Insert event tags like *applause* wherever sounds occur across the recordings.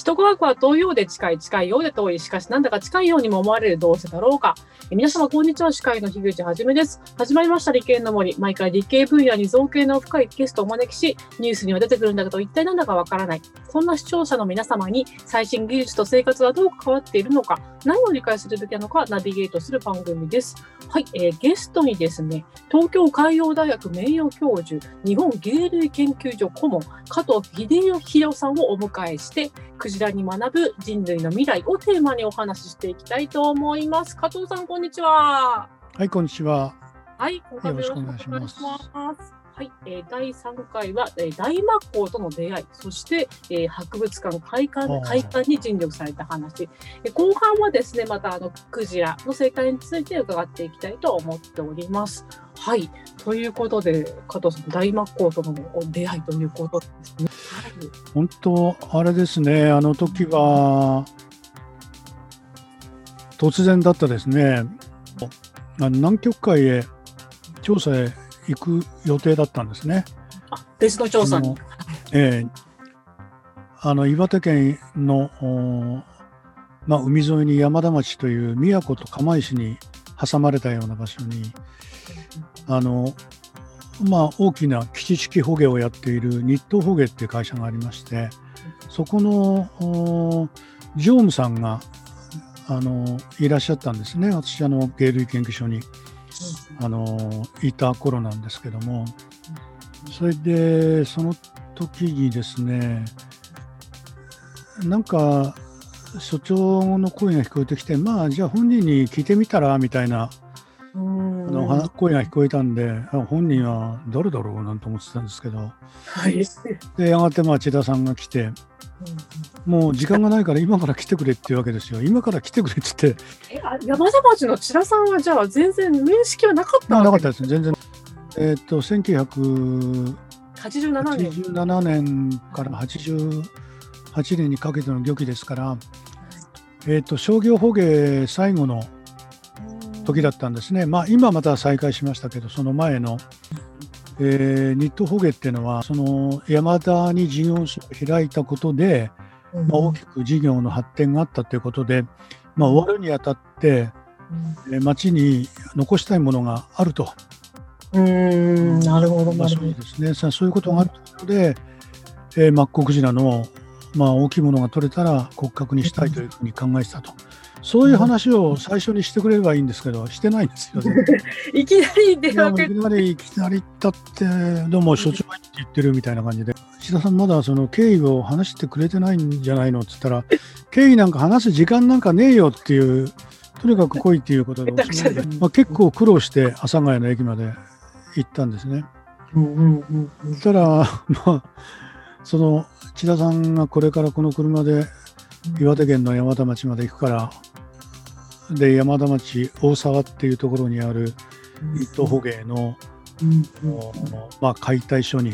首都科学は遠いようで近い、近いようで遠い、しかしなんだか近いようにも思われるどうせだろうか。え皆様、こんにちは。司会の樋口はじめです。始まりました理系の森。毎回理系分野に造形の深いゲストをお招きし、ニュースには出てくるんだけど、一体なんだかわからない。そんな視聴者の皆様に最新技術と生活はどう関わっているのか、何を理解するべきなのか、ナビゲートする番組です。はい、えー、ゲストにですね、東京海洋大学名誉教授、日本芸類研究所顧問、加藤秀弘さんをお迎えして、クジラに学ぶ人類の未来をテーマにお話ししていきたいと思います。加藤さん、こんにちは。はい、こんにちは。はい、よろしくお願いします。はい、えー、第3回は、えー、大魔法との出会い、そして、えー、博物館開館開館に尽力された話、えー、後半はですね、またあのクジラの生態について伺っていきたいと思っております。はい、ということで、加藤さん、大魔法との出会いということですね。はい、本当、あれですね、あの時は、突然だったですね、南極海へ調査へ行く予定だったんですね。別の調査に。ええあの岩手県の、まあ、海沿いに山田町という宮古と釜石に挟まれたような場所にあの、まあ、大きな基地式捕鯨をやっている日東捕鯨っていう会社がありましてそこの常務さんがあのいらっしゃったんですね。私あの芸類研究所に。あのいた頃なんですけども。それでその時にですねなんか所長の声が聞こえてきてまあじゃあ本人に聞いてみたらみたいなあの声が聞こえたんで本人は誰だろうなんて思ってたんですけど、はい、でやがてまあ千田さんが来てもう時間がないから今から来てくれっていうわけですよ。今から来てくれって言って。え山田町の千田さんはじゃあ全然面識はなかったなかったです。全然。えっ、と1987年 ,87 年から88年にかけての漁期ですから、えっ、と商業捕鯨最後の時だったんですね。まあ今また再開しましたけどその前のえー、ニット捕鯨っていうのはその山田に事業所を開いたことで、まあ、大きく事業の発展があったということで、まあ、終わるにあたって、うん、町に残したいものがあると。うんなるほど、まあ、そうですねそういうことがあるので、えー、マッコクジラの、まあ、大きいものが取れたら骨格にしたいというふうに考えてたと。そういう話を最初にしてくれればいいんですけど、してないんですよね。*laughs* いきなり電話いきなり、いきなりだって、どうも所長がって言ってるみたいな感じで、石田さん、まだその経緯を話してくれてないんじゃないのって言ったら、*laughs* 経緯なんか話す時間なんかねえよっていう、とにかく来いっていうことで、まあ、結構苦労して阿佐ヶ谷の駅まで行ったんですね。そしたら、まあ、その千田さんがこれからこの車で岩手県の山田町まで行くから、で山田町大沢っていうところにある一等捕鯨の、まあ、解体所に、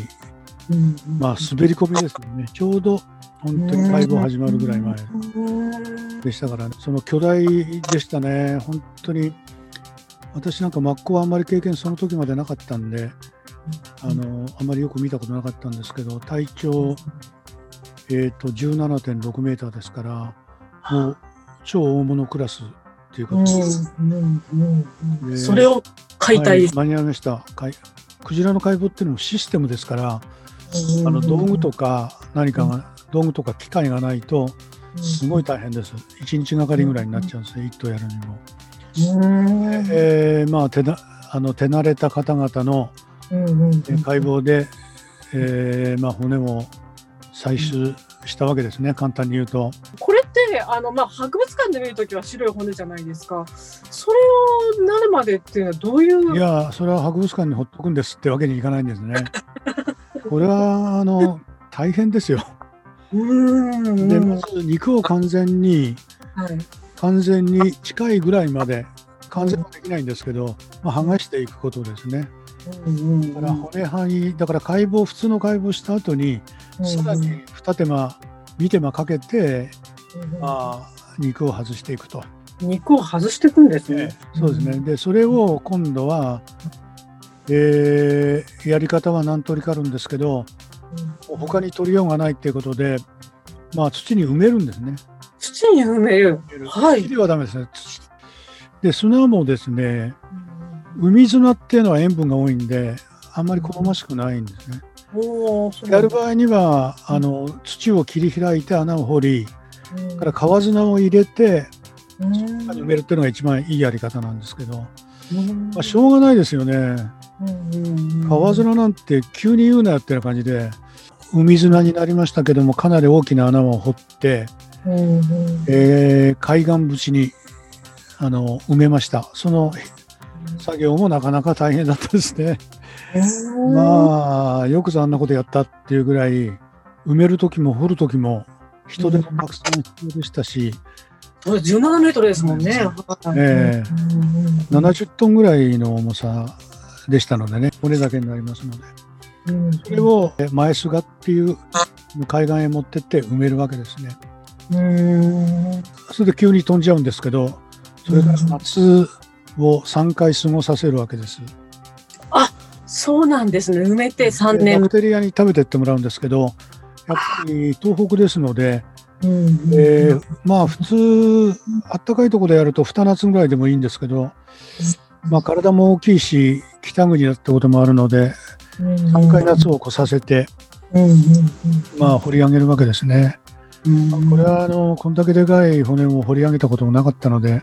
まあ、滑り込みですよね。ちょうど本当に解剖始まるぐらい前でしたから、ね、その巨大でしたね。本当に私なんか真っ向はあんまり経験その時までなかったんであのあまりよく見たことなかったんですけど体長、えーと、17.6メーターですからもう超大物クラスっていうことです。それを解体、はい、間に合いました。クジラの解剖っていうのもシステムですから、あの道具とか何かが、道具とか機械がないと、すごい大変です。1日がかりぐらいになっちゃうんですね、1頭やるにも。えー、まあ手なあの手慣れた方々の解剖で、えーまあ、骨も採取したわけですね、簡単に言うと。これあの、まあ、博物館で見るときは白い骨じゃないですか、それをなるまでっていうのは、どういういや、それは博物館にほっとくんですってわけにいかないんですね。*laughs* これはあの大変ですよ。うんでまず肉を完全に、はい、完全に近いぐらいまで完全はできないんですけど、まあ、剥がしていくことですね。だから骨範囲だから解剖普通の解剖した後に、さらに二手間三手間かけて、まあ、肉を外していくと。肉を外していくんですね。そうですねでそれを今度は、えー、やり方は何通りかあるんですけど、他に取りようがないっていうことでまあ、土に埋めるんですね。土に埋める。はい土ではダメですね。土で砂もですね、海砂っていうのは塩分が多いんで、あんまり好ましくないんですね。やる場合にはあの土を切り開いて穴を掘り、から川砂を入れてうん埋めるっていうのが一番いいやり方なんですけど、うんまあ、しょうがないですよね。うん川砂なんて急に言うなよっていう感じで、海砂になりましたけども、かなり大きな穴を掘って、えー海岸縁にあの埋めました。その作業もなかなか大変だったですね。うんまあ、よくぞあんなことやったっていうぐらい、埋める時も掘る時も人手もたくさん必要でしたし、これ17メートルですもんね。ええうん70トンぐらいの重さでしたのでね、骨だけになりますので、うんそれをえ前菅っていう海岸へ持ってって埋めるわけですね。うんそれで急に飛んじゃうんですけど、それから夏を3回過ごさせるわけです。そうなんですね。埋めて3で年バクテリアに食べてってもらうんですけど、やっぱり東北ですので、うんえーまあ普通、あったかいところでやると2夏ぐらいでもいいんですけど、まあ、体も大きいし、北国だってこともあるので、3回夏を越させて、まあ、掘り上げるわけですね。うんこれはあのこんだけでかい骨を掘り上げたこともなかったので、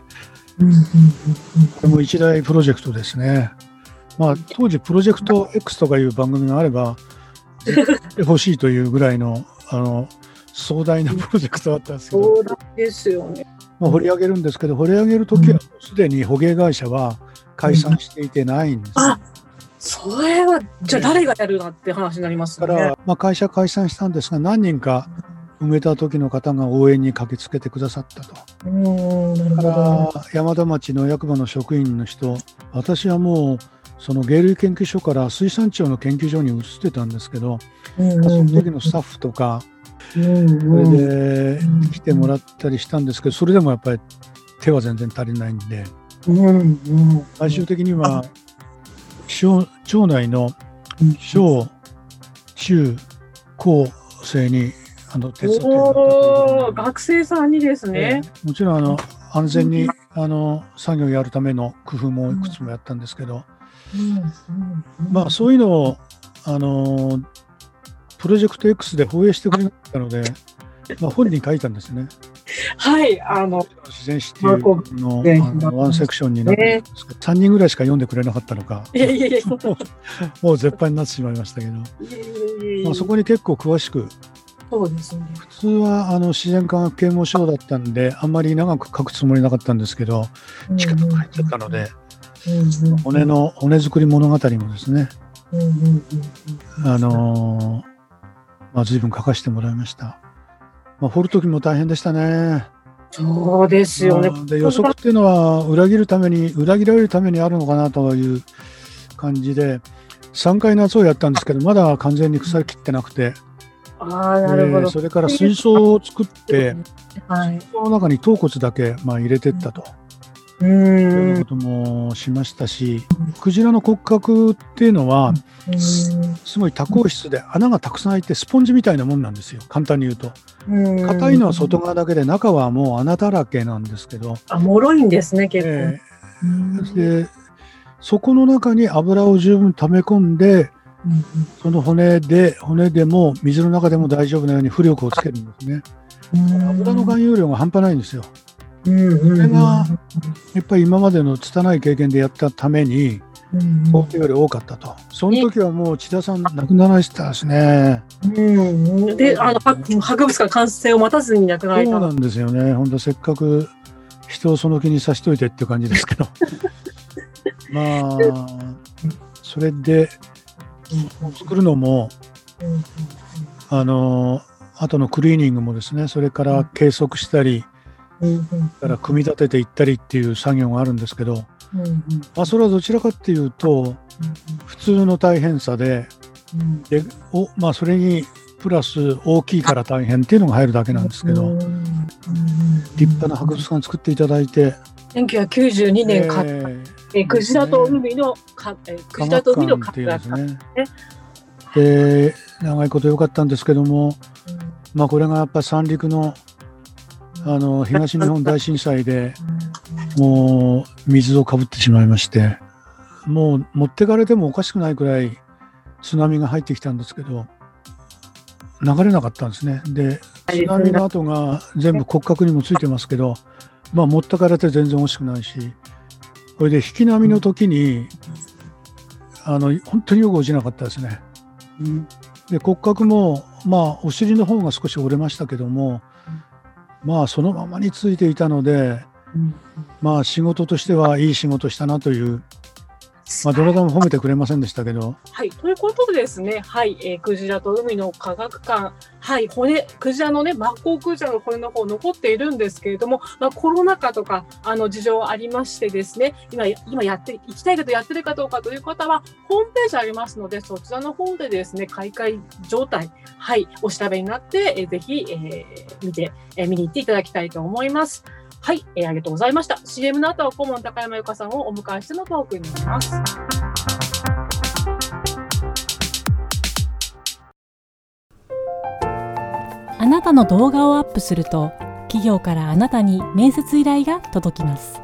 これも一大プロジェクトですね。まあ、当時、プロジェクト X とかいう番組があれば、*laughs* 欲しいというぐらいのあの壮大なプロジェクトだったんですけど、ですよね。まあ、掘り上げるんですけど、掘り上げるときはすでに捕鯨会社は解散していてないんです。あそれは、じゃあ誰がやるなって話になりますね。だから、まあ、会社解散したんですが、何人か埋めた時の方が応援に駆けつけてくださったと。うん、なるほだど。から山田町の役場の職員の人、私はもうその鯨類研究所から水産庁の研究所に移ってたんですけど、うんその時のスタッフとか、うんそうん。れで来てもらったりしたんですけど、それでもやっぱり手は全然足りないんで、うんうん。最終的には町町内のうん小、中、高生にあの手伝って学生さんにですね。もちろんあの安全にあの作業をやるための工夫もいくつもやったんですけど、まあそういうのをあのプロジェクト X で放映してくれなかったので、まあ、本に書いたんですね。はい、あの、自然史っていうののワンセクションになってるんですけど、3人ぐらいしか読んでくれなかったのか、*laughs* もう絶版になってしまいましたけど、まあ、そこに結構詳しく、そうですね。普通はあの自然科学啓蒙書だったんで、あんまり長く書くつもりなかったんですけど、近く入っちゃったので、骨の骨作り物語もですね、うんうんうんうんあのーまあ、随分書かせてもらいました。まあ、掘る時も大変でしたね。そうですよね。まあで予測っていうのは裏切るために、裏切られるためにあるのかなという感じで、3回夏をやったんですけど、まだ完全に腐りきってなくて、ああ、なるほど。えーそれから水槽を作って、はい。その中に頭骨だけ、まあ、入れてったとういうんこともしましたし、クジラの骨格っていうのは、すごい多孔質で穴がたくさん開いてスポンジみたいなもんなんですよ、簡単に言うと。うん。硬いのは外側だけで、中はもう穴だらけなんですけど、あ、脆いんですね、結構。えうん。ーでそこの中に油を十分溜め込んで、うん。その骨で、骨でも水の中でも大丈夫なように浮力をつけるんですね。うん。油の含有量が半端ないんですよ。うんうんうんこれがやっぱり今までの拙い経験でやったために、うん想定より多かったと。その時はもう千田さん亡くなられてたですね。うんで、あの、博博物館完成を待たずに亡くなられた。そうなんですよね。本当せっかく人をその気にさしといてっていう感じですけど。*laughs* まあ、それで作るのも、うんあの、後のクリーニングもですね、それから計測したり、から組み立てていったりっていう作業があるんですけど、あ、それはどちらかっていうと、普通の大変さで、うん。でおまあ、それにプラス大きいから大変っていうのが入るだけなんですけど、立派な博物館作っていただいて、1992年か、ええ。ークジラと海のか、えーークジラと海の科学科学館っていうですね。で長いこと良かったんですけども、まあ、これがやっぱ三陸のあの東日本大震災でもう水をかぶってしまいましてもう持ってかれてもおかしくないくらい津波が入ってきたんですけど流れなかったんですね。で津波の跡が全部骨格にもついてますけど、まあ、持ってかれて全然惜しくないしこれで引き波の時にあの本当によく落ちなかったですね。で骨格もまあお尻の方が少し折れましたけどもまあそのままについていたので、まあ仕事としてはいい仕事したなというまあ、どなたも褒めてくれませんでしたけど。はい、ということでですね、はい、えー、クジラと海の科学館、はい、骨、クジラのね、マッコウクジラの骨の方残っているんですけれども、まあ、コロナ禍とか、あの、事情ありましてですね、今、今やって、行きたいけどやってるかどうかという方は、ホームページありますので、そちらの方でですね、開会状態、はい、お調べになって、えー、ぜひ、えー、見て、えー、見に行っていただきたいと思います。はい、えー、ありがとうございました。CM の後は顧問高山由香さんをお迎えしてのトークになります。あなたの動画をアップすると企業からあなたに面接依頼が届きます。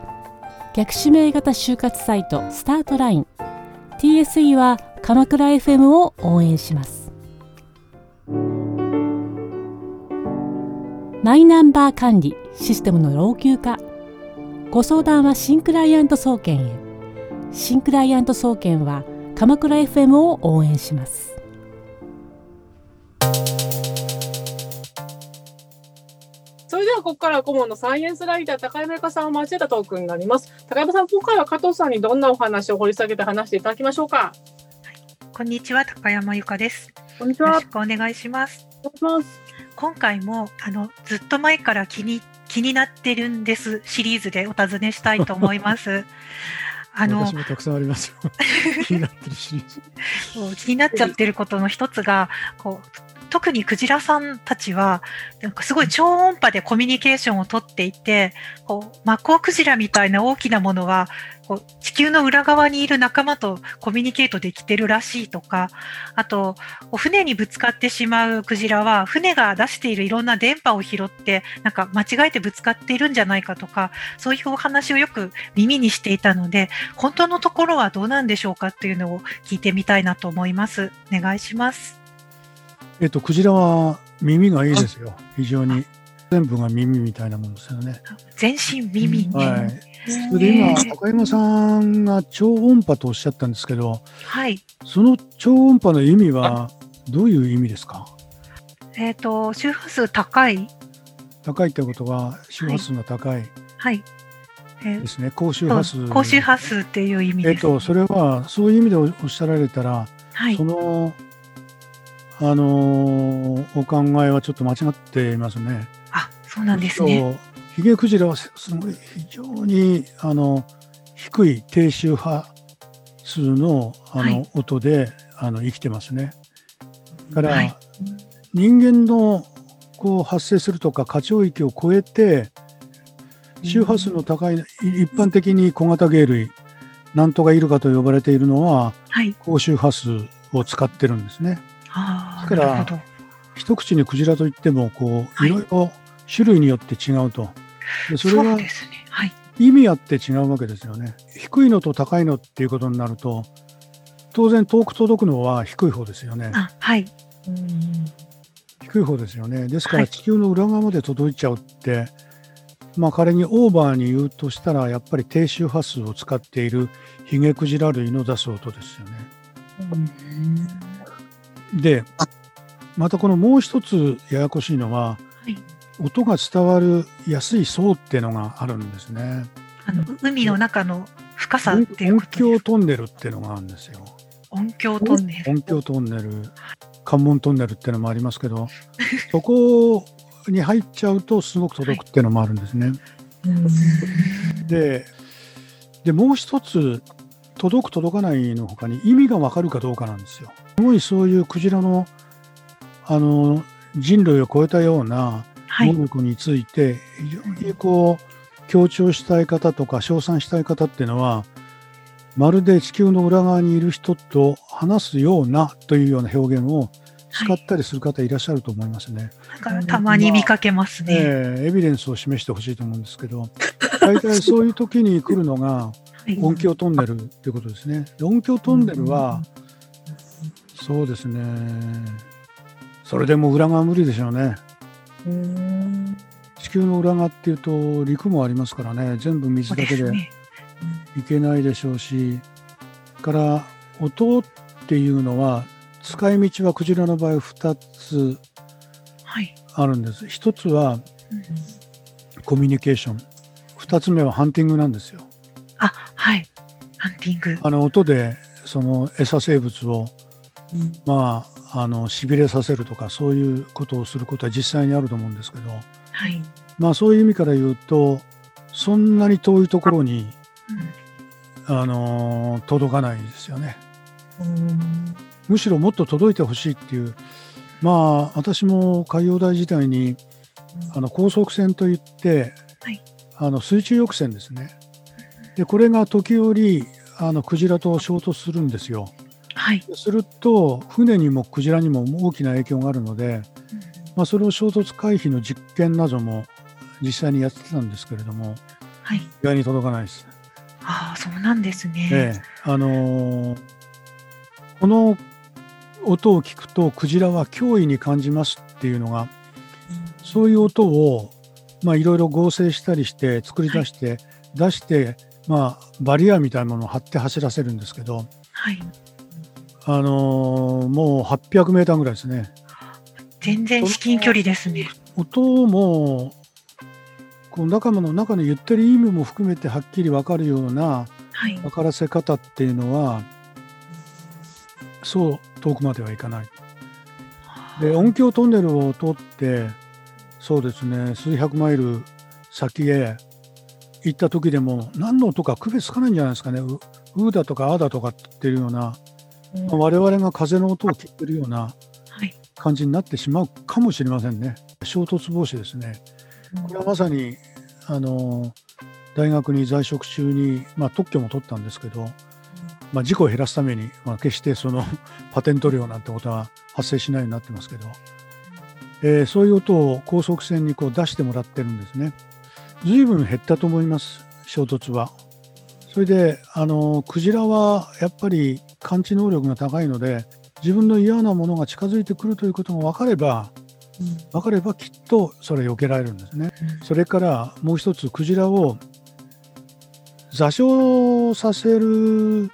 逆指名型就活サイトスタートライン TSE は鎌倉 FM を応援します。マイナンバー管理システムの老朽化。ご相談は新クライアント総研へ。新クライアント総研は鎌倉 FM を応援します。それではここからは顧問のサイエンスライター高山由香さんを交えたトークになります。高山さん今回は加藤さんにどんなお話を掘り下げて話していただきましょうか、はい、こんにちは高山由香です。こんにちは。よろしくお願いします。お願いします今回もあのずっと前から気に気になってるんですシリーズでお尋ねしたいと思います。*laughs* あの私もたくさんあります *laughs* 気になってるシリーズ。気になっちゃってることの一つがこう特にクジラさんたちは、なんかすごい超音波でコミュニケーションをとっていて、こう、マッコウクジラみたいな大きなものは、こう地球の裏側にいる仲間とコミュニケートできてるらしいとか、あと、船にぶつかってしまうクジラは、船が出しているいろんな電波を拾って、なんか間違えてぶつかっているんじゃないかとか、そういうお話をよく耳にしていたので、本当のところはどうなんでしょうかっていうのを聞いてみたいなと思います。お願いします。えっと、クジラは耳がいいですよ、非常に。全部が耳みたいなもんですよね。全身耳、ね、はい。それで今、高山さんが超音波とおっしゃったんですけど、はい。その超音波の意味はどういう意味ですか？えっ、ー、と、周波数高い高いってことは、周波数が高い。はい。はいえー、ですね、高周波数。高周波数っていう意味です。えっ、と、それは、そういう意味でおっしゃられたら、はい、そのあのー、お考えはちょっと間違っていますね。あそうなんですね。ヒゲクジラはすごい非常にあの低い低周波数のあの、はい、音であの生きてますね。から、はい、人間のこう発生するとか過聴域を超えて周波数の高い、一般的に小型鯨類なんとかイルカと呼ばれているのは、はい、高周波数を使ってるんですね。だから一口にクジラといってもこう、い、ろいろ種類によって違うと。でそれは意味あって違うわけですよね。低いのと高いのっていうことになると当然遠く届くのは低い方ですよね。はい、低い方ですよね。ですから地球の裏側まで届いちゃうって、はい、まあ仮にオーバーに言うとしたらやっぱり低周波数を使っているヒゲクジラ類の出す音ですよね。で、またこのもう一つややこしいのは、はい、音が伝わるやすい層っていうのがあるんですね。あの海の中の深さっていう音響トンネルっていうのがあるんですよ。音響トンネル。音響トンネル、関門トンネルっていうのもありますけど、*laughs* そこに入っちゃうとすごく届くっていうのもあるんですね。はい、ででもう一つ届く届かないのほかに意味がわかるかどうかなんですよ。すごいそういうクジラのあの人類を超えたような能力について、非常にこう強調したい方とか称賛したい方っていうのはまるで地球の裏側にいる人と話すようなというような表現を使ったりする方いらっしゃると思いますね。なんかたまに見かけますね。ええエビデンスを示してほしいと思うんですけど、大体そういう時に来るのがはい音響トンネルということですね。で音響トンネルは、そうですね、それでも裏側無理でしょうね。うん地球の裏側っていうと陸もありますからね、全部水だけで。いけないでしょうし、から音っていうのは使い道はクジラの場合2つはい。あるんです。1つはうんコミュニケーション、2つ目はハンティングなんですよ。あ、はい。ハンティング。あの音でその餌生物をまああの痺れさせるとかそういうことをすることは実際にあると思うんですけど、はい。まあそういう意味から言うとそんなに遠いところにうんあの届かないですよね。うんむしろもっと届いてほしいっていうまあ私も海洋大時代にあの高速船といって、はいあの水中翼船ですね。でこれが時折あのクジラと衝突するんですよ。はい。すると船にもクジラにも大きな影響があるので、まあ、それを衝突回避の実験なども実際にやってたんですけれどもはい。意外に届かないです。ああ、そうなんですね。ええあのーこの音を聞くとクジラは脅威に感じますっていうのがそういう音をまあいろいろ合成したりして作り出して、出してまあバリアみたいなものを張って走らせるんですけど、はい。あのーもう800メーターぐらいですね。全然至近距離ですね。音もこの仲間の中の言ってる意味も含めてはっきり分かるようなはい。分からせ方っていうのはそう遠くまではいかない。で音響トンネルを通ってそうですね数百マイル先へ行った時でも何の音か区別つかないんじゃないですかねうだとかあーだとかっていうような、まあ我々が風の音を聞いてるようなはい。感じになってしまうかもしれませんね。衝突防止ですね。これはまさにあの大学に在職中に、まあ、特許も取ったんですけど、まあ、事故を減らすために、まあ、決してその *laughs* パテント料なんてことは発生しないようになってますけど、えーそういう音を高速船にこう出してもらってるんですね。随分減ったと思います衝突は。それであのクジラはやっぱり感知能力が高いので自分の嫌なものが近づいてくるということが分かれば分かればきっとそれ避けられるんですね。それからもう一つクジラを座礁させる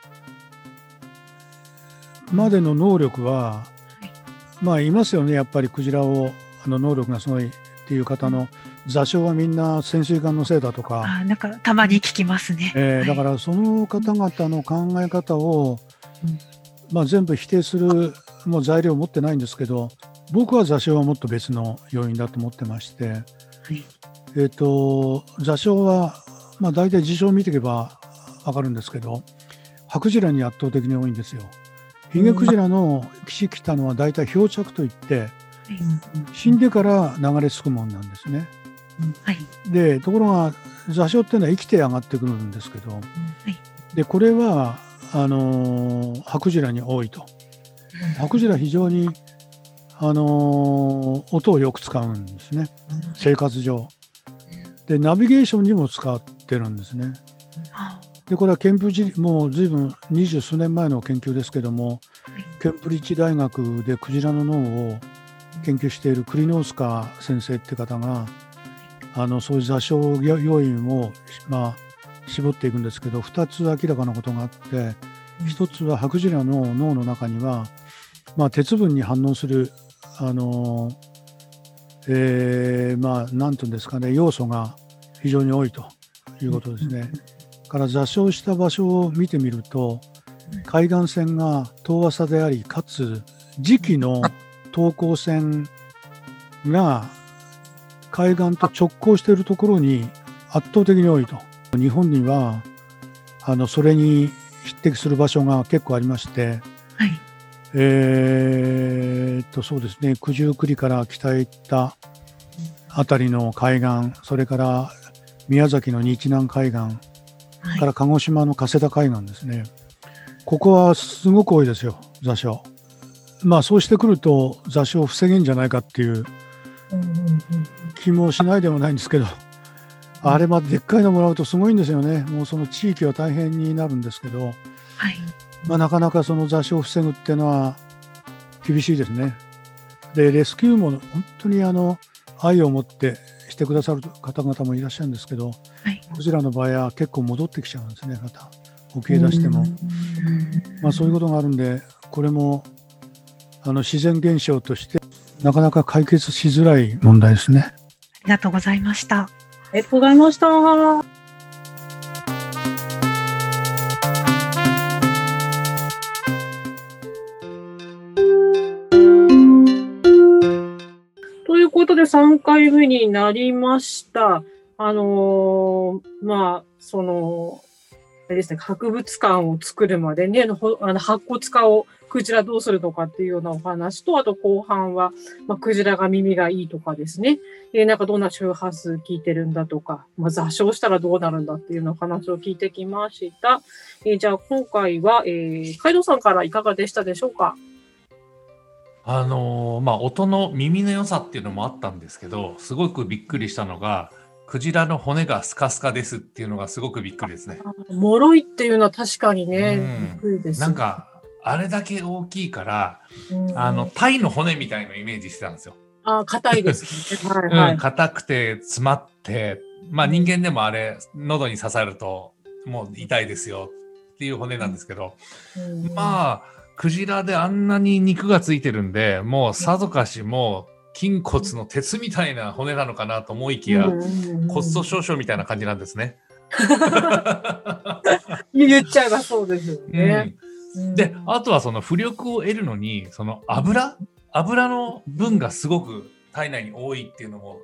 までの能力は、まあいますよねやっぱりクジラをあの能力がすごいっていう方の座礁はみんな潜水艦のせいだとか、あーなんかたまに聞きますね。えーはい。だからその方々の考え方を、まあ、全部否定するもう材料を持ってないんですけど僕は座礁はもっと別の要因だと思ってまして、えー、と座礁は、まあ、大体事象を見ていけば分かるんですけどハクジラに圧倒的に多いんですよ。ヒゲクジラの岸来たのは大体漂着といって死んでから流れ着くもんなんですね。はい。でところが座礁っていうのは生きて上がってくるんですけど、でこれはあのーハクジラに多いと。ハクジラ非常に、あのー音をよく使うんですね生活上。でナビゲーションにも使ってるんですね。でこれはケンブリッジもう随分二十数年前の研究ですけどもケンブリッジ大学でクジラの脳を研究しているクリノースカ先生って方があのそういう座礁要因を、まあ、絞っていくんですけど2つ明らかなことがあって1つはハクジラの脳の中には、まあ、鉄分に反応するあの、えーまあなんていうんですかね要素が非常に多いということですね。から座礁した場所を見てみると海岸線が遠浅でありかつ時期の等高線が海岸と直行しているところに圧倒的に多いと日本にはあのそれに匹敵する場所が結構ありまして、はい。えーっとそうですね九十九里から北へ行った辺りの海岸それから宮崎の日南海岸はいから鹿児島の加世田海岸ですね。ここはすごく多いですよ、座礁。まあそうしてくると座礁を防げんじゃないかっていう気もしないでもないんですけど、あれまででっかいのもらうとすごいんですよね。もうその地域は大変になるんですけど、はい。まあ、なかなかその座礁を防ぐっていうのは厳しいですね。で、レスキューも本当にあの愛を持ってしてくださる方々もいらっしゃるんですけど、はい。こちらの場合は結構戻ってきちゃうんですね、また。沖へ出しても。まあ、そういうことがあるんで、これもあの自然現象としてなかなか解決しづらい問題ですね。ありがとうございました。ありがとうございました。ということで3回目になりました。あのーまあ、その、あれですね、博物館を作るまでね、あのあの白骨化をクジラどうするのかっていうようなお話と、あと後半は、まあ、クジラが耳がいいとかですね、えーなんかどんな周波数聞いてるんだとか、まあ、座礁したらどうなるんだっていうような話を聞いてきました。えーじゃあ今回は、えー、カイドウさんからいかがでしたでしょうか？あのーまあ音の耳の良さっていうのもあったんですけどすごくびっくりしたのがクジラの骨がスカスカですっていうのがすごくびっくりですね。あ脆いっていうのは確かにね、うんびっくりです。なんかあれだけ大きいからうん、あのタイの骨みたいのイメージしてたんですよ。あ、硬いですね。*laughs* はいはい。うん、硬くて詰まってまあ人間でもあれ喉に刺さるともう痛いですよっていう骨なんですけど、うんまあクジラであんなに肉がついてるんでもうさぞかしもう筋骨の鉄みたいな骨なのかなと思いきや、骨粗しょう症みたいな感じなんですね。*laughs* 言っちゃえばそうですようね。ん、であとはその浮力を得るのにその油？油の分がすごく体内に多いっていうのも、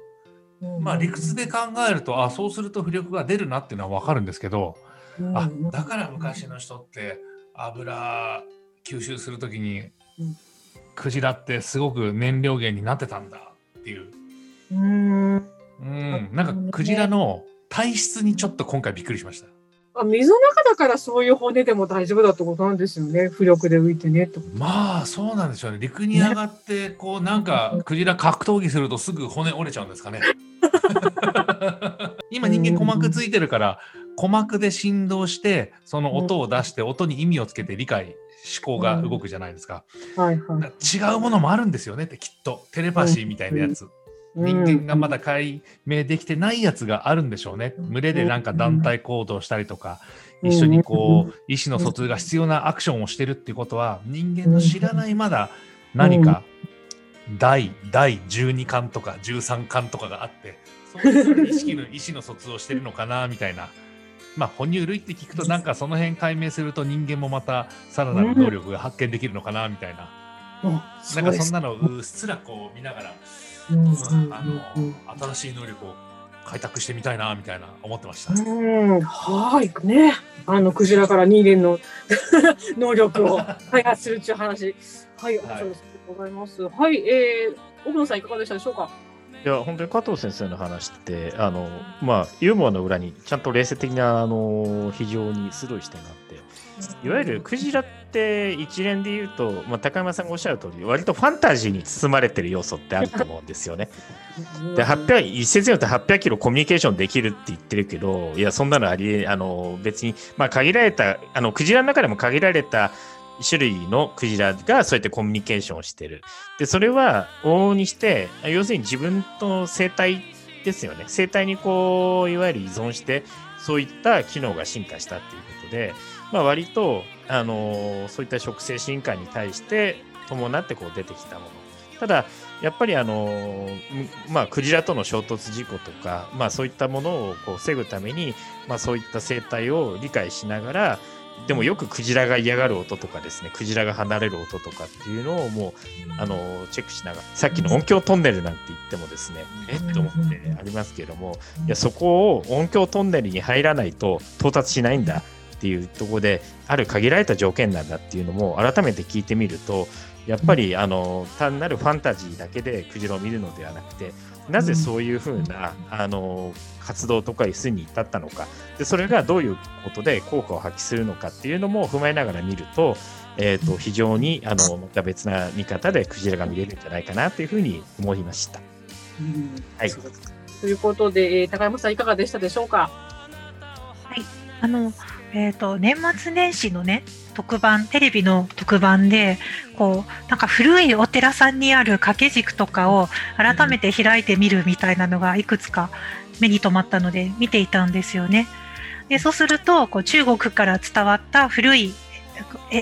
まあ理屈で考えるとあそうすると浮力が出るなっていうのは分かるんですけど、うん。あだから昔の人って油吸収する時に、うんクジラってすごく燃料源になってたんだっていう、うん。うん、なんかクジラの体質にちょっと今回びっくりしました。あ水の中だからそういう骨でも大丈夫だってことなんですよね。浮力で浮いてね。ってこと。まあそうなんでしょうね。陸に上がってこうなんかクジラ格闘技するとすぐ骨折れちゃうんですかね。*laughs* 今人間鼓膜ついてるから鼓膜で振動してその音を出して音に意味をつけて理解思考が動くじゃないですか。違うものもあるんですよねってきっと。テレパシーみたいなやつ人間がまだ解明できてないやつがあるんでしょうね。群れでなんか団体行動したりとか一緒にこう意思の疎通が必要なアクションをしてるっていうことは人間の知らないまだ何か第第12巻とか13巻とかがあってそういう意識の意思の疎通をしてるのかなみたいな。まあ哺乳類って聞くとなんかその辺解明すると人間もまたさらなる能力が発見できるのかなみたいな。あなんかそんなのうっすらこう見ながら、あの新しい能力を開拓してみたいなみたいな思ってました。うん、はい、ね。あの、クジラから人間の *laughs* 能力を開発するっていう話。はい、ありがとうございます。はい、えー、奥野さんいかがでしたでしょうか？いや本当に加藤先生の話ってあの、まあ、ユーモアの裏にちゃんと冷静的なあの非常に鋭い視点があっていわゆるクジラって一連で言うと、まあ、高山さんがおっしゃる通り割とファンタジーに包まれてる要素ってあると思うんですよね。で800一説によって800キロコミュニケーションできるって言ってるけどいやそんなのありえあの別に、まあ、限られたあのクジラの中でも限られた種類のクジラがそうやってコミュニケーションをしてる。でそれは往々にして要するに自分との生態ですよね生態にこういわゆる依存してそういった機能が進化したっていうことで、まあ、割とあのそういった食性進化に対して伴ってこう出てきたもの。ただやっぱりあの、まあ、クジラとの衝突事故とか、まあ、そういったものをこう防ぐために、まあ、そういった生態を理解しながらでもよくクジラが嫌がる音とかですねクジラが離れる音とかっていうのをもうあのチェックしながらさっきの音響トンネルなんて言ってもですねえっと思ってありますけれどもいやそこを音響トンネルに入らないと到達しないんだっていうところである限られた条件なんだっていうのも改めて聞いてみるとやっぱりあの単なるファンタジーだけでクジラを見るのではなくてなぜそういうふうなあの活動とかにに至ったのか。でそれがどういうことで効果を発揮するのかっていうのも踏まえながら見るとえー、と非常にあのまた別な見方でクジラが見れるんじゃないかなというふうに思いました。はい、ということで、えー、高山さんいかがでしたでしょうか？はい、あの、えっ、ー、と年末年始のね特番テレビの特番でこうなんか古いお寺さんにある掛け軸とかを改めて開いてみるみたいなのがいくつか目に留まったので見ていたんですよね。でそうするとこう中国から伝わった古い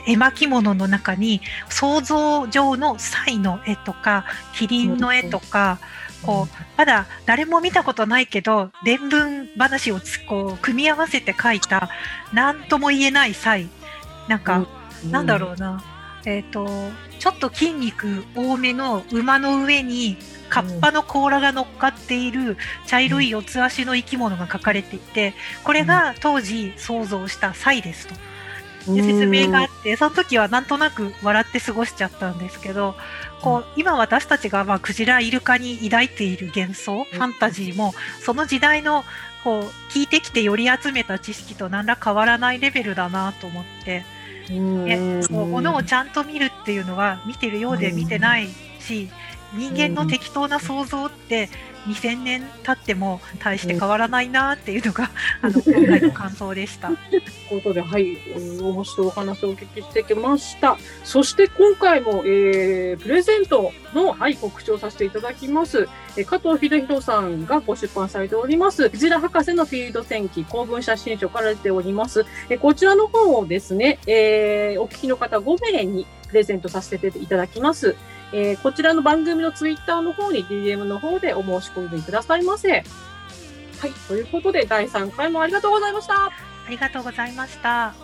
絵巻物の中に想像上のサイの絵とかキリンの絵とか、こうまだ誰も見たことないけど伝聞話をこう組み合わせて描いた何とも言えないサイなんか、なんだろうな。えっ、ー、とちょっと筋肉多めの馬の上にカッパの甲羅が乗っかっている茶色い四つ足の生き物が描かれていてこれが当時想像したサイですと。で説明があってその時はなんとなく笑って過ごしちゃったんですけどこう今私たちがまあクジライルカに抱いている幻想ファンタジーもその時代のこう聞いてきてより集めた知識と何ら変わらないレベルだなと思って。でこうものをちゃんと見るっていうのは見てるようで見てないし人間の適当な想像って2000年経っても大して変わらないなっていうのが、あの今回の感想でした。ということで、はい、面白いお話をお聞きしてきました。そして今回も、えー、プレゼントの、はい、告知をさせていただきます。え加藤秀弘さんがご出版されております、クジラ博士のフィールド戦記公文写真書から出ております。えこちらの本をですね、えー、お聞きの方5名にプレゼントさせていただきます。えー、こちらの番組のツイッターの方に DM の方でお申し込みくださいませ。はい、ということで第3回もありがとうございました。ありがとうございました。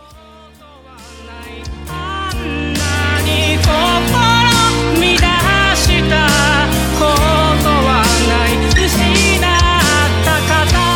ことはない失った方